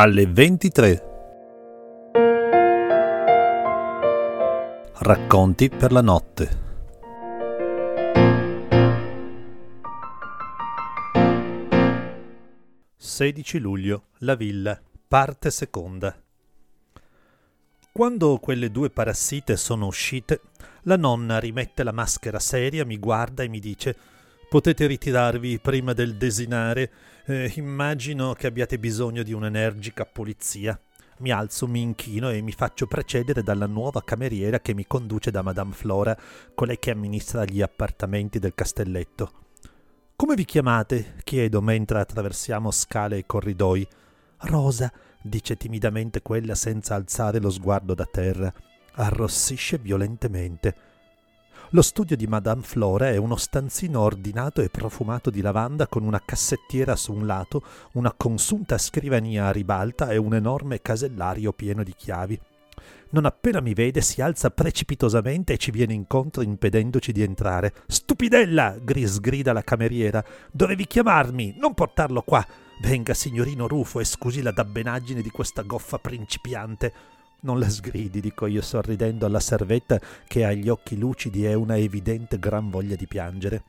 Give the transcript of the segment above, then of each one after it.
alle 23. Racconti per la notte. Sedici luglio, la villa, parte seconda. Quando quelle due parassite sono uscite, la nonna rimette la maschera seria, mi guarda e mi dice Potete ritirarvi prima del desinare. Eh, immagino che abbiate bisogno di un'energica pulizia. Mi alzo, mi inchino e mi faccio precedere dalla nuova cameriera che mi conduce da Madame Flora, colei che amministra gli appartamenti del castelletto. Come vi chiamate? chiedo mentre attraversiamo scale e corridoi. Rosa, dice timidamente quella senza alzare lo sguardo da terra. Arrossisce violentemente. Lo studio di Madame Flora è uno stanzino ordinato e profumato di lavanda con una cassettiera su un lato, una consunta scrivania a ribalta e un enorme casellario pieno di chiavi. Non appena mi vede si alza precipitosamente e ci viene incontro impedendoci di entrare. Stupidella! gris grida la cameriera. Dovevi chiamarmi, non portarlo qua. Venga, signorino Rufo, e scusi la dabbenaggine di questa goffa principiante. Non la sgridi, dico io sorridendo alla servetta che ha gli occhi lucidi e una evidente gran voglia di piangere.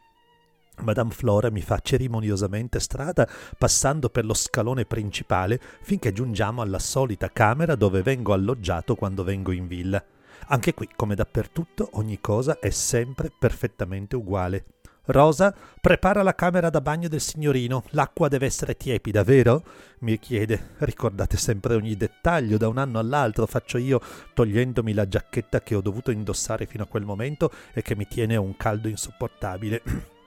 Madame Flora mi fa cerimoniosamente strada passando per lo scalone principale finché giungiamo alla solita camera dove vengo alloggiato quando vengo in villa. Anche qui, come dappertutto, ogni cosa è sempre perfettamente uguale. Rosa, prepara la camera da bagno del signorino. L'acqua deve essere tiepida, vero? mi chiede. Ricordate sempre ogni dettaglio, da un anno all'altro faccio io, togliendomi la giacchetta che ho dovuto indossare fino a quel momento e che mi tiene un caldo insopportabile.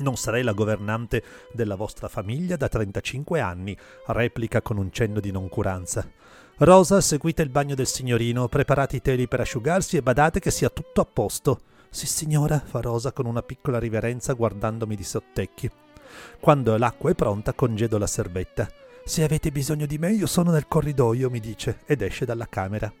Non sarei la governante della vostra famiglia da 35 anni, replica con un cenno di noncuranza. Rosa, seguite il bagno del signorino, preparate i teli per asciugarsi e badate che sia tutto a posto. Sì, signora, fa Rosa con una piccola riverenza guardandomi di sottecchi. Quando l'acqua è pronta, congedo la servetta. Se avete bisogno di me, io sono nel corridoio, mi dice, ed esce dalla camera.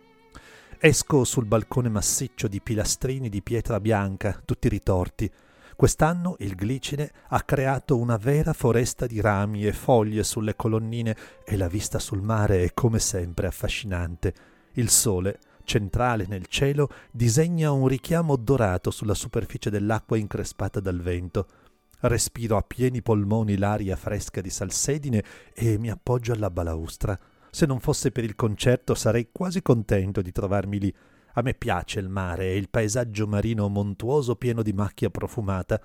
Esco sul balcone massiccio di pilastrini di pietra bianca, tutti ritorti. Quest'anno il glicine ha creato una vera foresta di rami e foglie sulle colonnine e la vista sul mare è come sempre affascinante. Il sole centrale nel cielo disegna un richiamo dorato sulla superficie dell'acqua increspata dal vento. Respiro a pieni polmoni l'aria fresca di salsedine e mi appoggio alla balaustra. Se non fosse per il concerto sarei quasi contento di trovarmi lì. A me piace il mare e il paesaggio marino montuoso pieno di macchia profumata.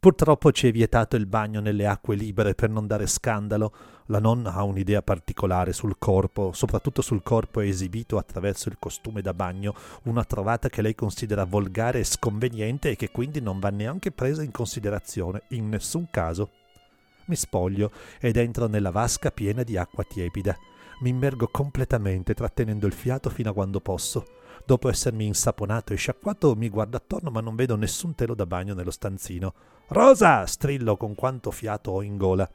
Purtroppo ci è vietato il bagno nelle acque libere per non dare scandalo. La nonna ha un'idea particolare sul corpo, soprattutto sul corpo esibito attraverso il costume da bagno, una trovata che lei considera volgare e sconveniente e che quindi non va neanche presa in considerazione, in nessun caso. Mi spoglio ed entro nella vasca piena di acqua tiepida. Mi immergo completamente, trattenendo il fiato fino a quando posso. Dopo essermi insaponato e sciacquato, mi guardo attorno ma non vedo nessun telo da bagno nello stanzino. Rosa! strillo con quanto fiato ho in gola.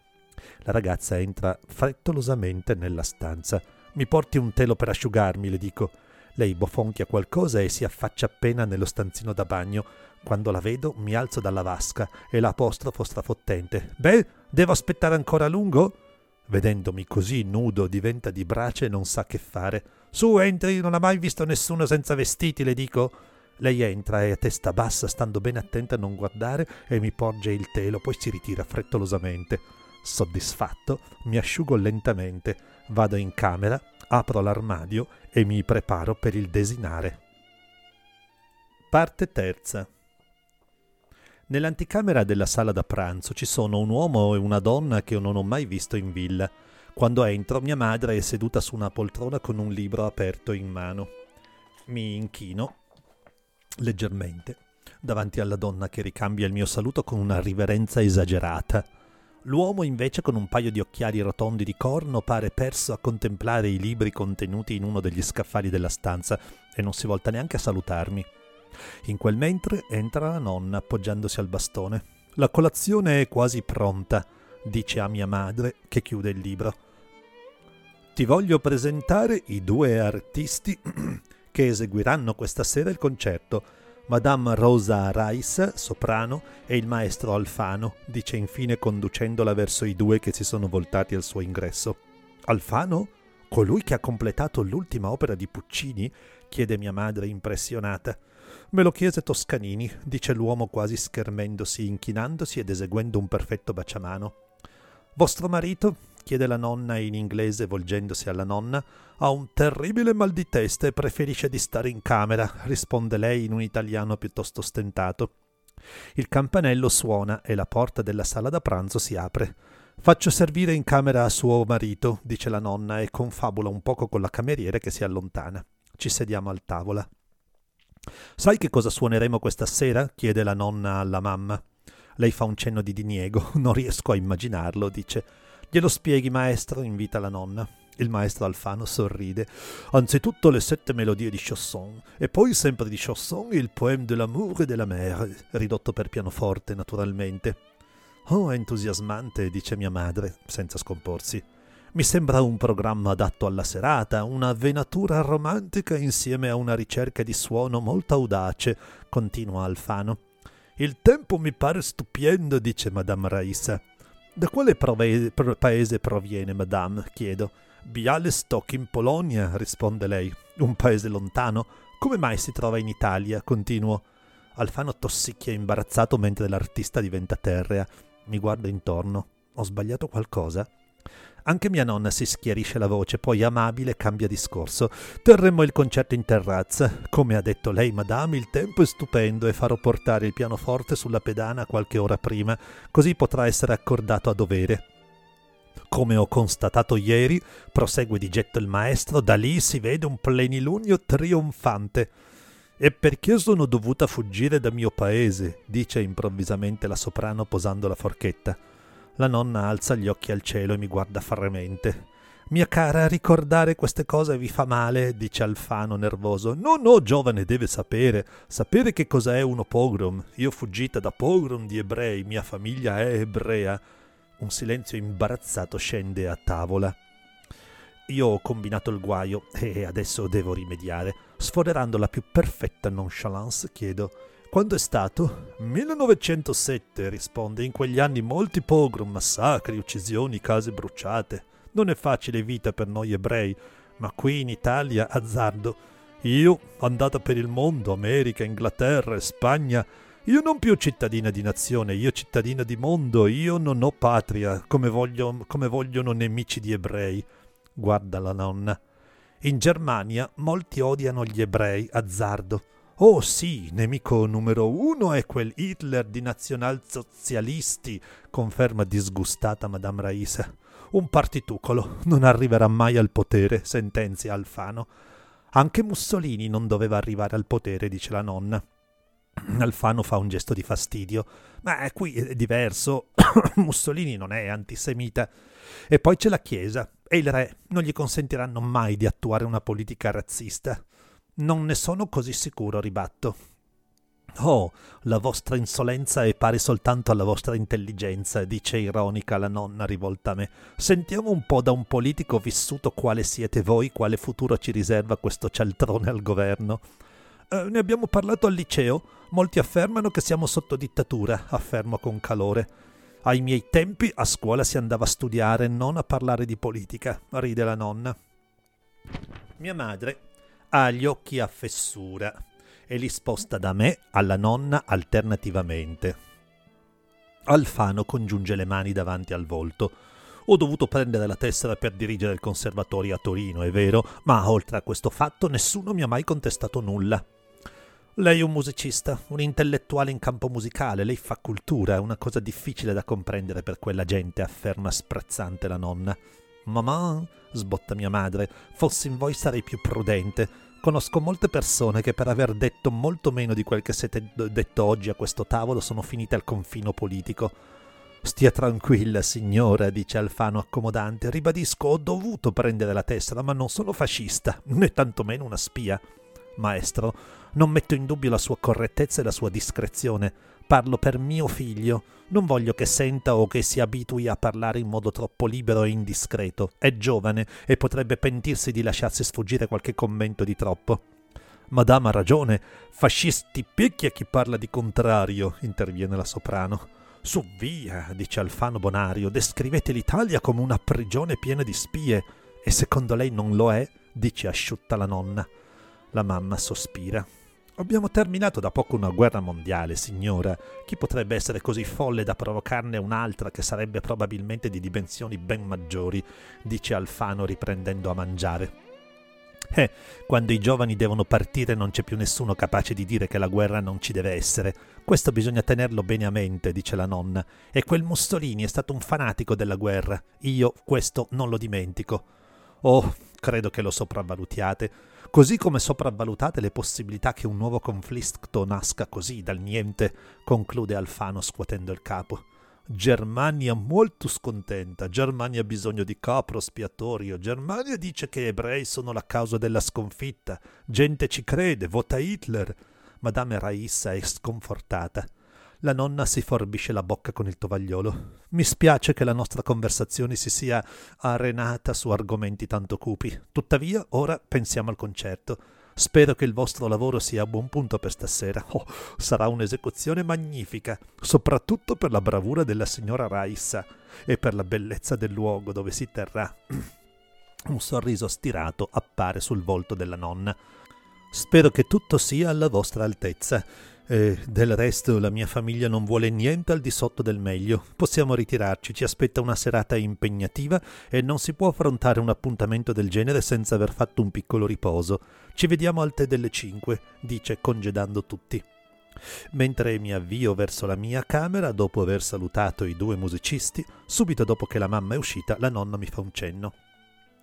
La ragazza entra frettolosamente nella stanza. Mi porti un telo per asciugarmi, le dico. Lei bofonchia qualcosa e si affaccia appena nello stanzino da bagno. Quando la vedo mi alzo dalla vasca e la apostrofo strafottente. Beh, devo aspettare ancora a lungo? Vedendomi così nudo diventa di brace e non sa che fare. Su, entri, non ha mai visto nessuno senza vestiti, le dico. Lei entra e a testa bassa, stando ben attenta a non guardare, e mi porge il telo, poi si ritira frettolosamente. Soddisfatto, mi asciugo lentamente, vado in camera, apro l'armadio e mi preparo per il desinare. Parte terza. Nell'anticamera della sala da pranzo ci sono un uomo e una donna che non ho mai visto in villa. Quando entro, mia madre è seduta su una poltrona con un libro aperto in mano. Mi inchino leggermente davanti alla donna che ricambia il mio saluto con una riverenza esagerata. L'uomo invece con un paio di occhiali rotondi di corno pare perso a contemplare i libri contenuti in uno degli scaffali della stanza e non si volta neanche a salutarmi. In quel mentre entra la nonna appoggiandosi al bastone. La colazione è quasi pronta, dice a mia madre che chiude il libro. Ti voglio presentare i due artisti che eseguiranno questa sera il concerto. Madame Rosa Rice, soprano, e il maestro Alfano, dice infine conducendola verso i due che si sono voltati al suo ingresso. Alfano? Colui che ha completato l'ultima opera di Puccini? chiede mia madre impressionata. Me lo chiese Toscanini, dice l'uomo quasi schermendosi, inchinandosi ed eseguendo un perfetto baciamano. Vostro marito? chiede la nonna in inglese volgendosi alla nonna. Ha un terribile mal di testa e preferisce di stare in camera, risponde lei in un italiano piuttosto stentato. Il campanello suona e la porta della sala da pranzo si apre. Faccio servire in camera a suo marito, dice la nonna e confabula un poco con la cameriere che si allontana. Ci sediamo al tavola. Sai che cosa suoneremo questa sera? chiede la nonna alla mamma. Lei fa un cenno di diniego. Non riesco a immaginarlo, dice. Glielo spieghi, maestro? invita la nonna. Il maestro Alfano sorride. Anzitutto le sette melodie di Chausson, e poi sempre di Chausson il poème de l'amour et de la mer, ridotto per pianoforte, naturalmente. Oh, entusiasmante, dice mia madre, senza scomporsi. Mi sembra un programma adatto alla serata, una venatura romantica insieme a una ricerca di suono molto audace, continua Alfano. Il tempo mi pare stupendo, dice Madame Raissa. Da quale prove- pro- paese proviene, Madame? chiedo. Bialystok in Polonia, risponde lei. Un paese lontano? Come mai si trova in Italia? continuo. Alfano tossicchia imbarazzato mentre l'artista diventa terrea. Mi guarda intorno. Ho sbagliato qualcosa? Anche mia nonna si schiarisce la voce, poi amabile cambia discorso. Terremmo il concerto in terrazza. Come ha detto lei, madame, il tempo è stupendo e farò portare il pianoforte sulla pedana qualche ora prima, così potrà essere accordato a dovere. Come ho constatato ieri, prosegue di getto il maestro, da lì si vede un plenilunio trionfante. E perché sono dovuta fuggire da mio paese? dice improvvisamente la soprano posando la forchetta. La nonna alza gli occhi al cielo e mi guarda fremente. Mia cara, ricordare queste cose vi fa male, dice Alfano nervoso. No, no, giovane, deve sapere. Sapere che cos'è uno pogrom. Io fuggita da pogrom di ebrei, mia famiglia è ebrea. Un silenzio imbarazzato scende a tavola. Io ho combinato il guaio e adesso devo rimediare. Sfoderando la più perfetta nonchalance, chiedo quando è stato? 1907, risponde. In quegli anni molti pogrom, massacri, uccisioni, case bruciate. Non è facile vita per noi ebrei, ma qui in Italia, azzardo. Io, andata per il mondo, America, Inghilterra, Spagna, io non più cittadina di nazione, io cittadina di mondo, io non ho patria, come, voglio, come vogliono nemici di ebrei. Guarda la nonna. In Germania molti odiano gli ebrei, azzardo. Oh sì, nemico numero uno è quel Hitler di nazionalsocialisti, conferma disgustata Madame Raisa. Un partitucolo, non arriverà mai al potere, sentenzia Alfano. Anche Mussolini non doveva arrivare al potere, dice la nonna. Alfano fa un gesto di fastidio. Ma qui è diverso. Mussolini non è antisemita. E poi c'è la Chiesa e il re. Non gli consentiranno mai di attuare una politica razzista. Non ne sono così sicuro, ribatto. Oh, la vostra insolenza è pari soltanto alla vostra intelligenza, dice ironica la nonna rivolta a me. Sentiamo un po' da un politico vissuto quale siete voi, quale futuro ci riserva questo cialtrone al governo. Eh, ne abbiamo parlato al liceo. Molti affermano che siamo sotto dittatura, affermo con calore. Ai miei tempi a scuola si andava a studiare, non a parlare di politica, ride la nonna. Mia madre ha gli occhi a fessura e li sposta da me alla nonna alternativamente. Alfano congiunge le mani davanti al volto. Ho dovuto prendere la tessera per dirigere il conservatorio a Torino, è vero, ma oltre a questo fatto nessuno mi ha mai contestato nulla. Lei è un musicista, un intellettuale in campo musicale, lei fa cultura, è una cosa difficile da comprendere per quella gente, afferma sprezzante la nonna. Mamma, sbotta mia madre, fossi in voi sarei più prudente. Conosco molte persone che per aver detto molto meno di quel che siete detto oggi a questo tavolo sono finite al confino politico. Stia tranquilla, signora, dice Alfano accomodante. Ribadisco, ho dovuto prendere la tessera, ma non sono fascista, né tantomeno una spia. Maestro, non metto in dubbio la sua correttezza e la sua discrezione. Parlo per mio figlio. Non voglio che senta o che si abitui a parlare in modo troppo libero e indiscreto. È giovane e potrebbe pentirsi di lasciarsi sfuggire qualche commento di troppo. Madame ha ragione. Fascisti picchia chi parla di contrario, interviene la soprano. Su via, dice Alfano Bonario, descrivete l'Italia come una prigione piena di spie. E secondo lei non lo è? dice asciutta la nonna. La mamma sospira. Abbiamo terminato da poco una guerra mondiale, signora. Chi potrebbe essere così folle da provocarne un'altra che sarebbe probabilmente di dimensioni ben maggiori? dice Alfano riprendendo a mangiare. Eh, quando i giovani devono partire non c'è più nessuno capace di dire che la guerra non ci deve essere. Questo bisogna tenerlo bene a mente, dice la nonna. E quel Mussolini è stato un fanatico della guerra. Io questo non lo dimentico. Oh, credo che lo sopravvalutiate così come sopravvalutate le possibilità che un nuovo conflitto nasca così dal niente, conclude Alfano scuotendo il capo. Germania molto scontenta, Germania ha bisogno di capro spiatorio, Germania dice che ebrei sono la causa della sconfitta, gente ci crede, vota Hitler. Madame Raissa è sconfortata. La nonna si forbisce la bocca con il tovagliolo. Mi spiace che la nostra conversazione si sia arenata su argomenti tanto cupi. Tuttavia, ora pensiamo al concerto. Spero che il vostro lavoro sia a buon punto per stasera. Oh, sarà un'esecuzione magnifica, soprattutto per la bravura della signora Raissa e per la bellezza del luogo dove si terrà. Un sorriso stirato appare sul volto della nonna. Spero che tutto sia alla vostra altezza. E del resto la mia famiglia non vuole niente al di sotto del meglio. Possiamo ritirarci, ci aspetta una serata impegnativa e non si può affrontare un appuntamento del genere senza aver fatto un piccolo riposo. Ci vediamo al tè delle cinque, dice congedando tutti. Mentre mi avvio verso la mia camera, dopo aver salutato i due musicisti, subito dopo che la mamma è uscita, la nonna mi fa un cenno.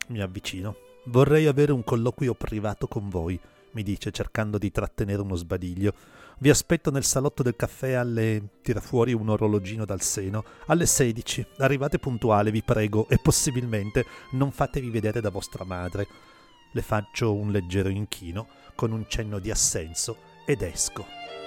Mi avvicino. Vorrei avere un colloquio privato con voi, mi dice cercando di trattenere uno sbadiglio. Vi aspetto nel salotto del caffè alle... tira fuori un orologino dal seno. Alle 16. Arrivate puntuale, vi prego, e possibilmente non fatevi vedere da vostra madre. Le faccio un leggero inchino con un cenno di assenso ed esco.